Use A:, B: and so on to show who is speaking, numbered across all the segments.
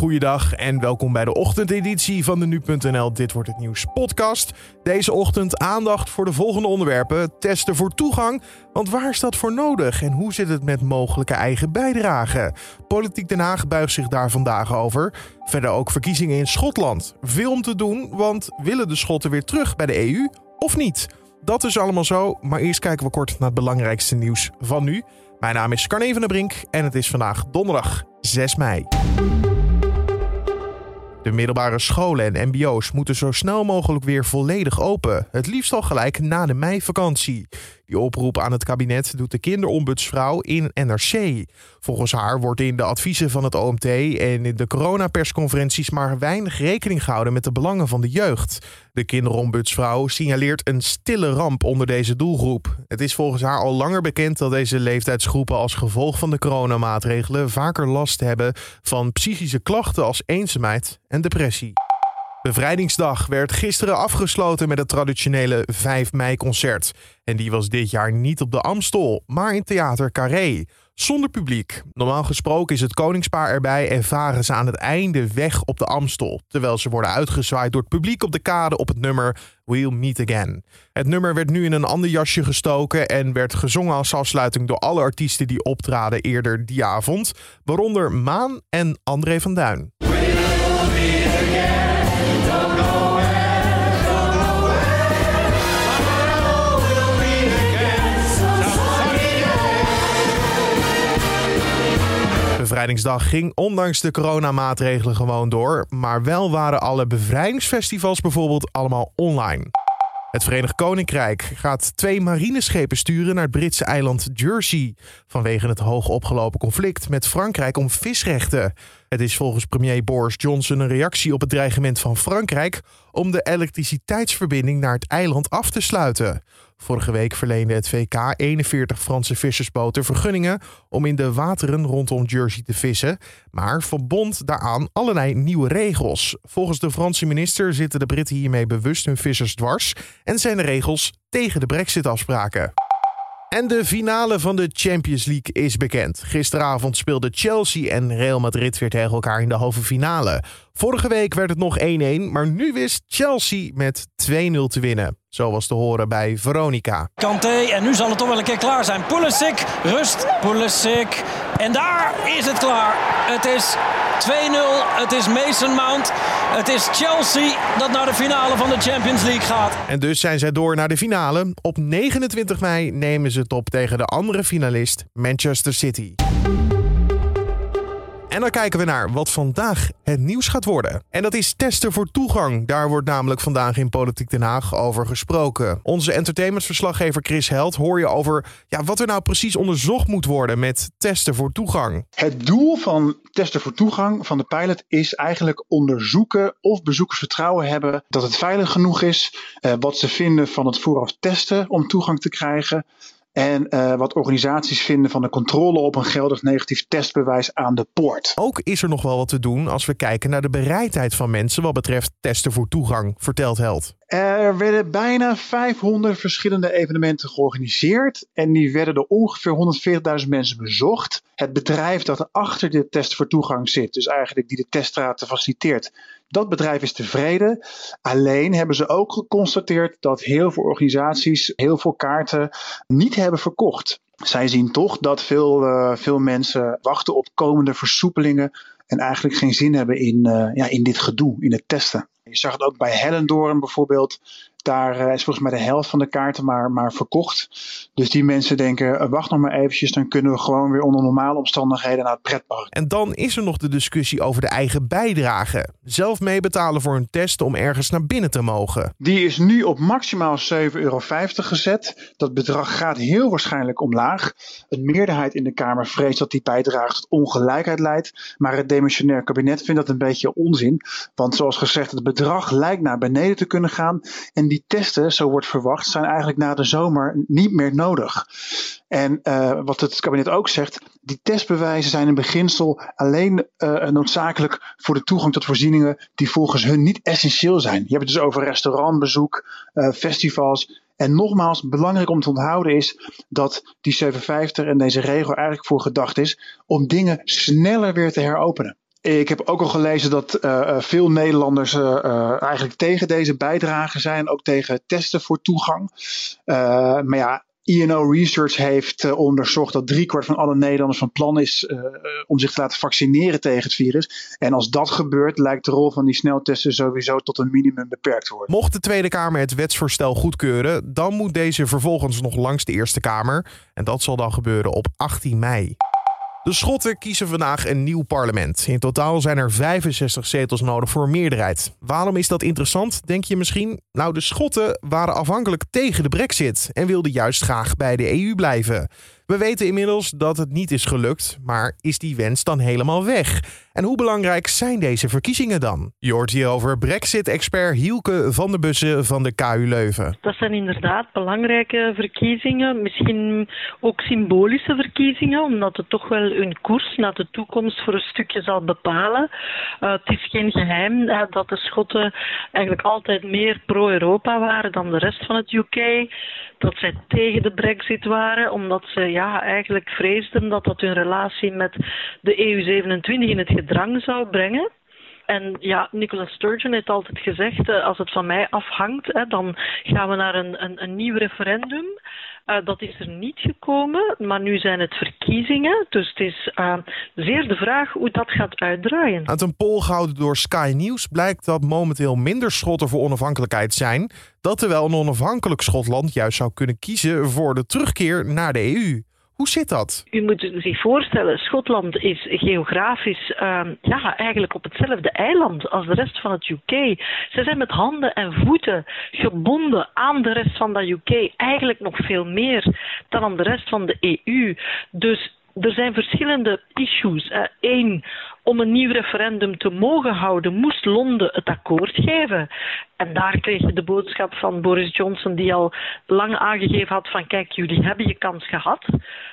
A: goeiedag en welkom bij de ochtendeditie van de Nu.nl Dit Wordt Het Nieuws podcast. Deze ochtend aandacht voor de volgende onderwerpen. Testen voor toegang, want waar is dat voor nodig? En hoe zit het met mogelijke eigen bijdrage? Politiek Den Haag buigt zich daar vandaag over. Verder ook verkiezingen in Schotland. Veel om te doen, want willen de Schotten weer terug bij de EU of niet? Dat is allemaal zo, maar eerst kijken we kort naar het belangrijkste nieuws van nu. Mijn naam is Carne van der Brink en het is vandaag donderdag 6 mei. De middelbare scholen en MBO's moeten zo snel mogelijk weer volledig open. Het liefst al gelijk na de meivakantie. Die oproep aan het kabinet doet de kinderombudsvrouw in NRC. Volgens haar wordt in de adviezen van het OMT en in de coronapersconferenties maar weinig rekening gehouden met de belangen van de jeugd. De kinderombudsvrouw signaleert een stille ramp onder deze doelgroep. Het is volgens haar al langer bekend dat deze leeftijdsgroepen als gevolg van de coronamaatregelen vaker last hebben van psychische klachten als eenzaamheid en depressie. Bevrijdingsdag werd gisteren afgesloten met het traditionele 5 mei-concert. En die was dit jaar niet op de Amstel, maar in Theater Carré. Zonder publiek. Normaal gesproken is het koningspaar erbij en varen ze aan het einde weg op de Amstel. Terwijl ze worden uitgezwaaid door het publiek op de kade op het nummer We'll Meet Again. Het nummer werd nu in een ander jasje gestoken en werd gezongen als afsluiting door alle artiesten die optraden eerder die avond. Waaronder Maan en André van Duin. Bevrijdingsdag ging ondanks de coronamaatregelen gewoon door. Maar wel waren alle bevrijdingsfestivals bijvoorbeeld allemaal online. Het Verenigd Koninkrijk gaat twee marineschepen sturen naar het Britse eiland Jersey. Vanwege het hoog opgelopen conflict met Frankrijk om visrechten. Het is volgens premier Boris Johnson een reactie op het dreigement van Frankrijk om de elektriciteitsverbinding naar het eiland af te sluiten. Vorige week verleende het VK 41 Franse vissersboten vergunningen om in de wateren rondom Jersey te vissen, maar verbond daaraan allerlei nieuwe regels. Volgens de Franse minister zitten de Britten hiermee bewust hun vissers dwars en zijn de regels tegen de Brexit-afspraken. En de finale van de Champions League is bekend. Gisteravond speelden Chelsea en Real Madrid weer tegen elkaar in de halve finale. Vorige week werd het nog 1-1, maar nu wist Chelsea met 2-0 te winnen. Zo was te horen bij Veronica.
B: Kanté en nu zal het toch wel een keer klaar zijn. Pulisic, rust, Pulisic. En daar is het klaar. Het is 2-0. Het is Mason Mount. Het is Chelsea dat naar de finale van de Champions League gaat.
A: En dus zijn zij door naar de finale. Op 29 mei nemen ze het op tegen de andere finalist Manchester City. En dan kijken we naar wat vandaag het nieuws gaat worden. En dat is testen voor toegang. Daar wordt namelijk vandaag in Politiek Den Haag over gesproken. Onze entertainmentverslaggever Chris Held hoor je over ja, wat er nou precies onderzocht moet worden met testen voor toegang.
C: Het doel van testen voor toegang van de pilot is eigenlijk onderzoeken of bezoekers vertrouwen hebben dat het veilig genoeg is. Eh, wat ze vinden van het vooraf testen om toegang te krijgen. En uh, wat organisaties vinden van de controle op een geldig negatief testbewijs aan de poort.
A: Ook is er nog wel wat te doen als we kijken naar de bereidheid van mensen wat betreft testen voor toegang, vertelt Held.
C: Er werden bijna 500 verschillende evenementen georganiseerd en die werden door ongeveer 140.000 mensen bezocht. Het bedrijf dat achter de test voor toegang zit, dus eigenlijk die de teststraten faciliteert, dat bedrijf is tevreden. Alleen hebben ze ook geconstateerd dat heel veel organisaties heel veel kaarten niet hebben verkocht. Zij zien toch dat veel, uh, veel mensen wachten op komende versoepelingen en eigenlijk geen zin hebben in, uh, ja, in dit gedoe, in het testen. Je zag het ook bij Hellendoorn bijvoorbeeld. Daar uh, is volgens mij de helft van de kaarten maar, maar verkocht. Dus die mensen denken, uh, wacht nog maar eventjes, dan kunnen we gewoon weer onder normale omstandigheden naar het pretpark.
A: En dan is er nog de discussie over de eigen bijdrage. Zelf meebetalen voor een test om ergens naar binnen te mogen.
C: Die is nu op maximaal 7,50 euro gezet. Dat bedrag gaat heel waarschijnlijk omlaag. Een meerderheid in de Kamer vreest dat die bijdrage tot ongelijkheid leidt. Maar het demissionair kabinet vindt dat een beetje onzin. Want zoals gezegd, het bedrag lijkt naar beneden te kunnen gaan. En die testen, zo wordt verwacht, zijn eigenlijk na de zomer niet meer nodig. En uh, wat het kabinet ook zegt, die testbewijzen zijn in beginsel alleen uh, noodzakelijk voor de toegang tot voorzieningen die volgens hun niet essentieel zijn. Je hebt het dus over restaurantbezoek, uh, festivals. En nogmaals, belangrijk om te onthouden is dat die 750 en deze regel eigenlijk voor gedacht is om dingen sneller weer te heropenen. Ik heb ook al gelezen dat veel Nederlanders eigenlijk tegen deze bijdrage zijn, ook tegen testen voor toegang. maar ja, INO Research heeft onderzocht dat driekwart van alle Nederlanders van plan is om zich te laten vaccineren tegen het virus. En als dat gebeurt, lijkt de rol van die sneltesten sowieso tot een minimum beperkt worden.
A: Mocht de Tweede Kamer het wetsvoorstel goedkeuren, dan moet deze vervolgens nog langs de Eerste Kamer. En dat zal dan gebeuren op 18 mei. De Schotten kiezen vandaag een nieuw parlement. In totaal zijn er 65 zetels nodig voor meerderheid. Waarom is dat interessant, denk je misschien? Nou, de Schotten waren afhankelijk tegen de brexit en wilden juist graag bij de EU blijven. We weten inmiddels dat het niet is gelukt, maar is die wens dan helemaal weg? En hoe belangrijk zijn deze verkiezingen dan? Je hoort hierover Brexit-expert Hielke van der Bussen van de KU Leuven.
D: Dat zijn inderdaad belangrijke verkiezingen, misschien ook symbolische verkiezingen, omdat het toch wel hun koers naar de toekomst voor een stukje zal bepalen. Uh, het is geen geheim dat de Schotten eigenlijk altijd meer pro-Europa waren dan de rest van het UK. Dat zij tegen de Brexit waren, omdat ze eigenlijk vreesden dat dat hun relatie met de EU27 in het gedrang zou brengen. En ja, Nicola Sturgeon heeft altijd gezegd, uh, als het van mij afhangt, dan gaan we naar een, een, een nieuw referendum. Uh, dat is er niet gekomen, maar nu zijn het verkiezingen. Dus het is uh, zeer de vraag hoe dat gaat uitdraaien.
A: Uit een poll gehouden door Sky News blijkt dat momenteel minder Schotten voor onafhankelijkheid zijn. Dat terwijl een onafhankelijk Schotland juist zou kunnen kiezen voor de terugkeer naar de EU. Hoe zit dat?
D: U moet zich voorstellen, Schotland is geografisch uh, ja, eigenlijk op hetzelfde eiland als de rest van het UK. Ze zijn met handen en voeten gebonden aan de rest van dat UK. Eigenlijk nog veel meer dan aan de rest van de EU. Dus er zijn verschillende issues. Eén, om een nieuw referendum te mogen houden, moest Londen het akkoord geven. En daar kreeg je de boodschap van Boris Johnson, die al lang aangegeven had van kijk, jullie hebben je kans gehad.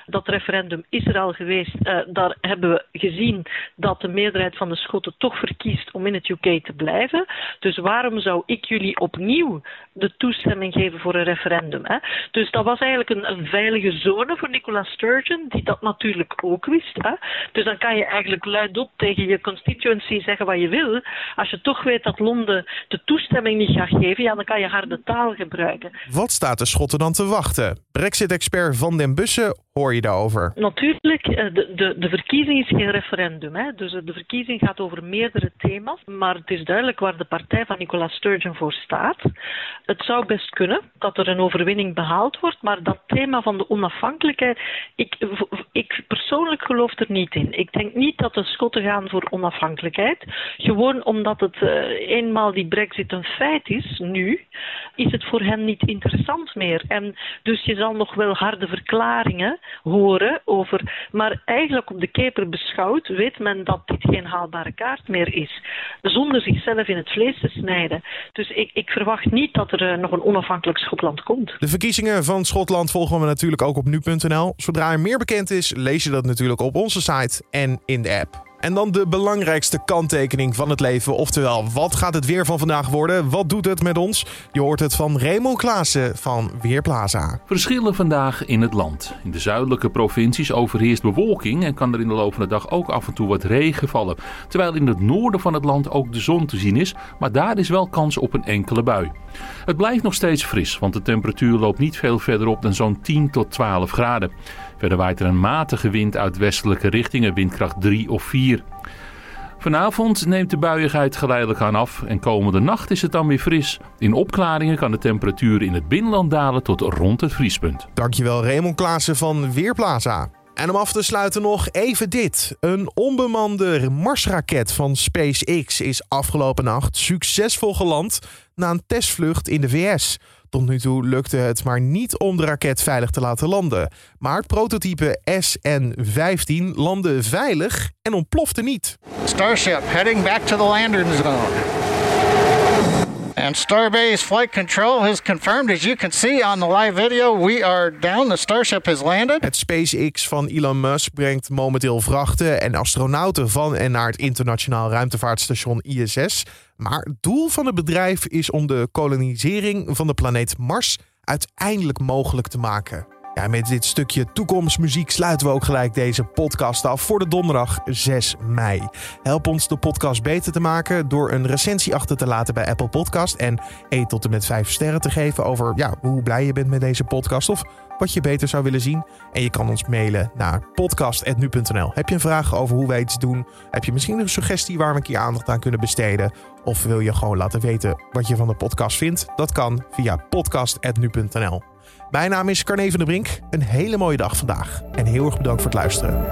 D: Dat referendum is er al geweest. Uh, daar hebben we gezien dat de meerderheid van de Schotten toch verkiest om in het UK te blijven. Dus waarom zou ik jullie opnieuw de toestemming geven voor een referendum? Hè? Dus dat was eigenlijk een, een veilige zone voor Nicola Sturgeon, die dat natuurlijk ook wist. Hè? Dus dan kan je eigenlijk luidop tegen je constituency zeggen wat je wil. Als je toch weet dat Londen de toestemming niet gaat geven, ja, dan kan je harde taal gebruiken.
A: Wat staat de Schotten dan te wachten? Brexit-expert Van den Bussen hoor je daarover?
D: Natuurlijk, eh, de, de, de verkiezing is geen referendum. Hè? Dus de verkiezing gaat over meerdere thema's. Maar het is duidelijk waar de partij van Nicola Sturgeon voor staat. Het zou best kunnen dat er een overwinning behaald wordt. Maar dat thema van de onafhankelijkheid, ik, ik persoonlijk geloof er niet in. Ik denk niet dat de Schotten gaan voor onafhankelijkheid. Gewoon omdat het uh, eenmaal die brexit een feit is, nu, is het voor hen niet interessant meer. En dus je zal nog wel harde verklaringen horen over. Maar eigenlijk op de keper beschouwd weet men dat dit geen haalbare kaart meer is. Zonder zichzelf in het vlees te snijden. Dus ik, ik verwacht niet dat er uh, nog een onafhankelijk Schotland komt.
A: De verkiezingen van Schotland volgen we natuurlijk ook op nu.nl. Zodra er meer bekend is, lees je dat natuurlijk op onze site en in de app. En dan de belangrijkste kanttekening van het leven. Oftewel, wat gaat het weer van vandaag worden? Wat doet het met ons? Je hoort het van Raymond Klaassen van Weerplaza.
E: Verschillen vandaag in het land. In de zuidelijke provincies overheerst bewolking en kan er in de loop van de dag ook af en toe wat regen vallen. Terwijl in het noorden van het land ook de zon te zien is, maar daar is wel kans op een enkele bui. Het blijft nog steeds fris, want de temperatuur loopt niet veel verder op dan zo'n 10 tot 12 graden. Verder waait er een matige wind uit westelijke richtingen, windkracht 3 of 4. Vanavond neemt de buiigheid geleidelijk aan af en komende nacht is het dan weer fris. In opklaringen kan de temperatuur in het binnenland dalen tot rond het vriespunt.
A: Dankjewel Raymond Klaassen van Weerplaza. En om af te sluiten nog even dit. Een onbemande Marsraket van SpaceX is afgelopen nacht succesvol geland na een testvlucht in de VS. Tot nu toe lukte het maar niet om de raket veilig te laten landen. Maar prototype SN-15 landde veilig en ontplofte niet.
F: Starship heading back to the landing zone. And Starbase Flight Control has confirmed, as you can see on the live video, we are down. The Starship has landed.
A: Het SpaceX van Elon Musk brengt momenteel vrachten en astronauten van en naar het internationaal ruimtevaartstation ISS. Maar het doel van het bedrijf is om de kolonisering van de planeet Mars uiteindelijk mogelijk te maken. Ja, met dit stukje toekomstmuziek sluiten we ook gelijk deze podcast af voor de donderdag 6 mei. Help ons de podcast beter te maken door een recensie achter te laten bij Apple Podcast en 1 tot en met 5 sterren te geven over ja, hoe blij je bent met deze podcast of wat je beter zou willen zien. En je kan ons mailen naar podcast.nu.nl. Heb je een vraag over hoe wij iets doen? Heb je misschien een suggestie waar we een keer aandacht aan kunnen besteden? Of wil je gewoon laten weten wat je van de podcast vindt? Dat kan via podcast.nu.nl. Mijn naam is Carne van der Brink. Een hele mooie dag vandaag. En heel erg bedankt voor het luisteren.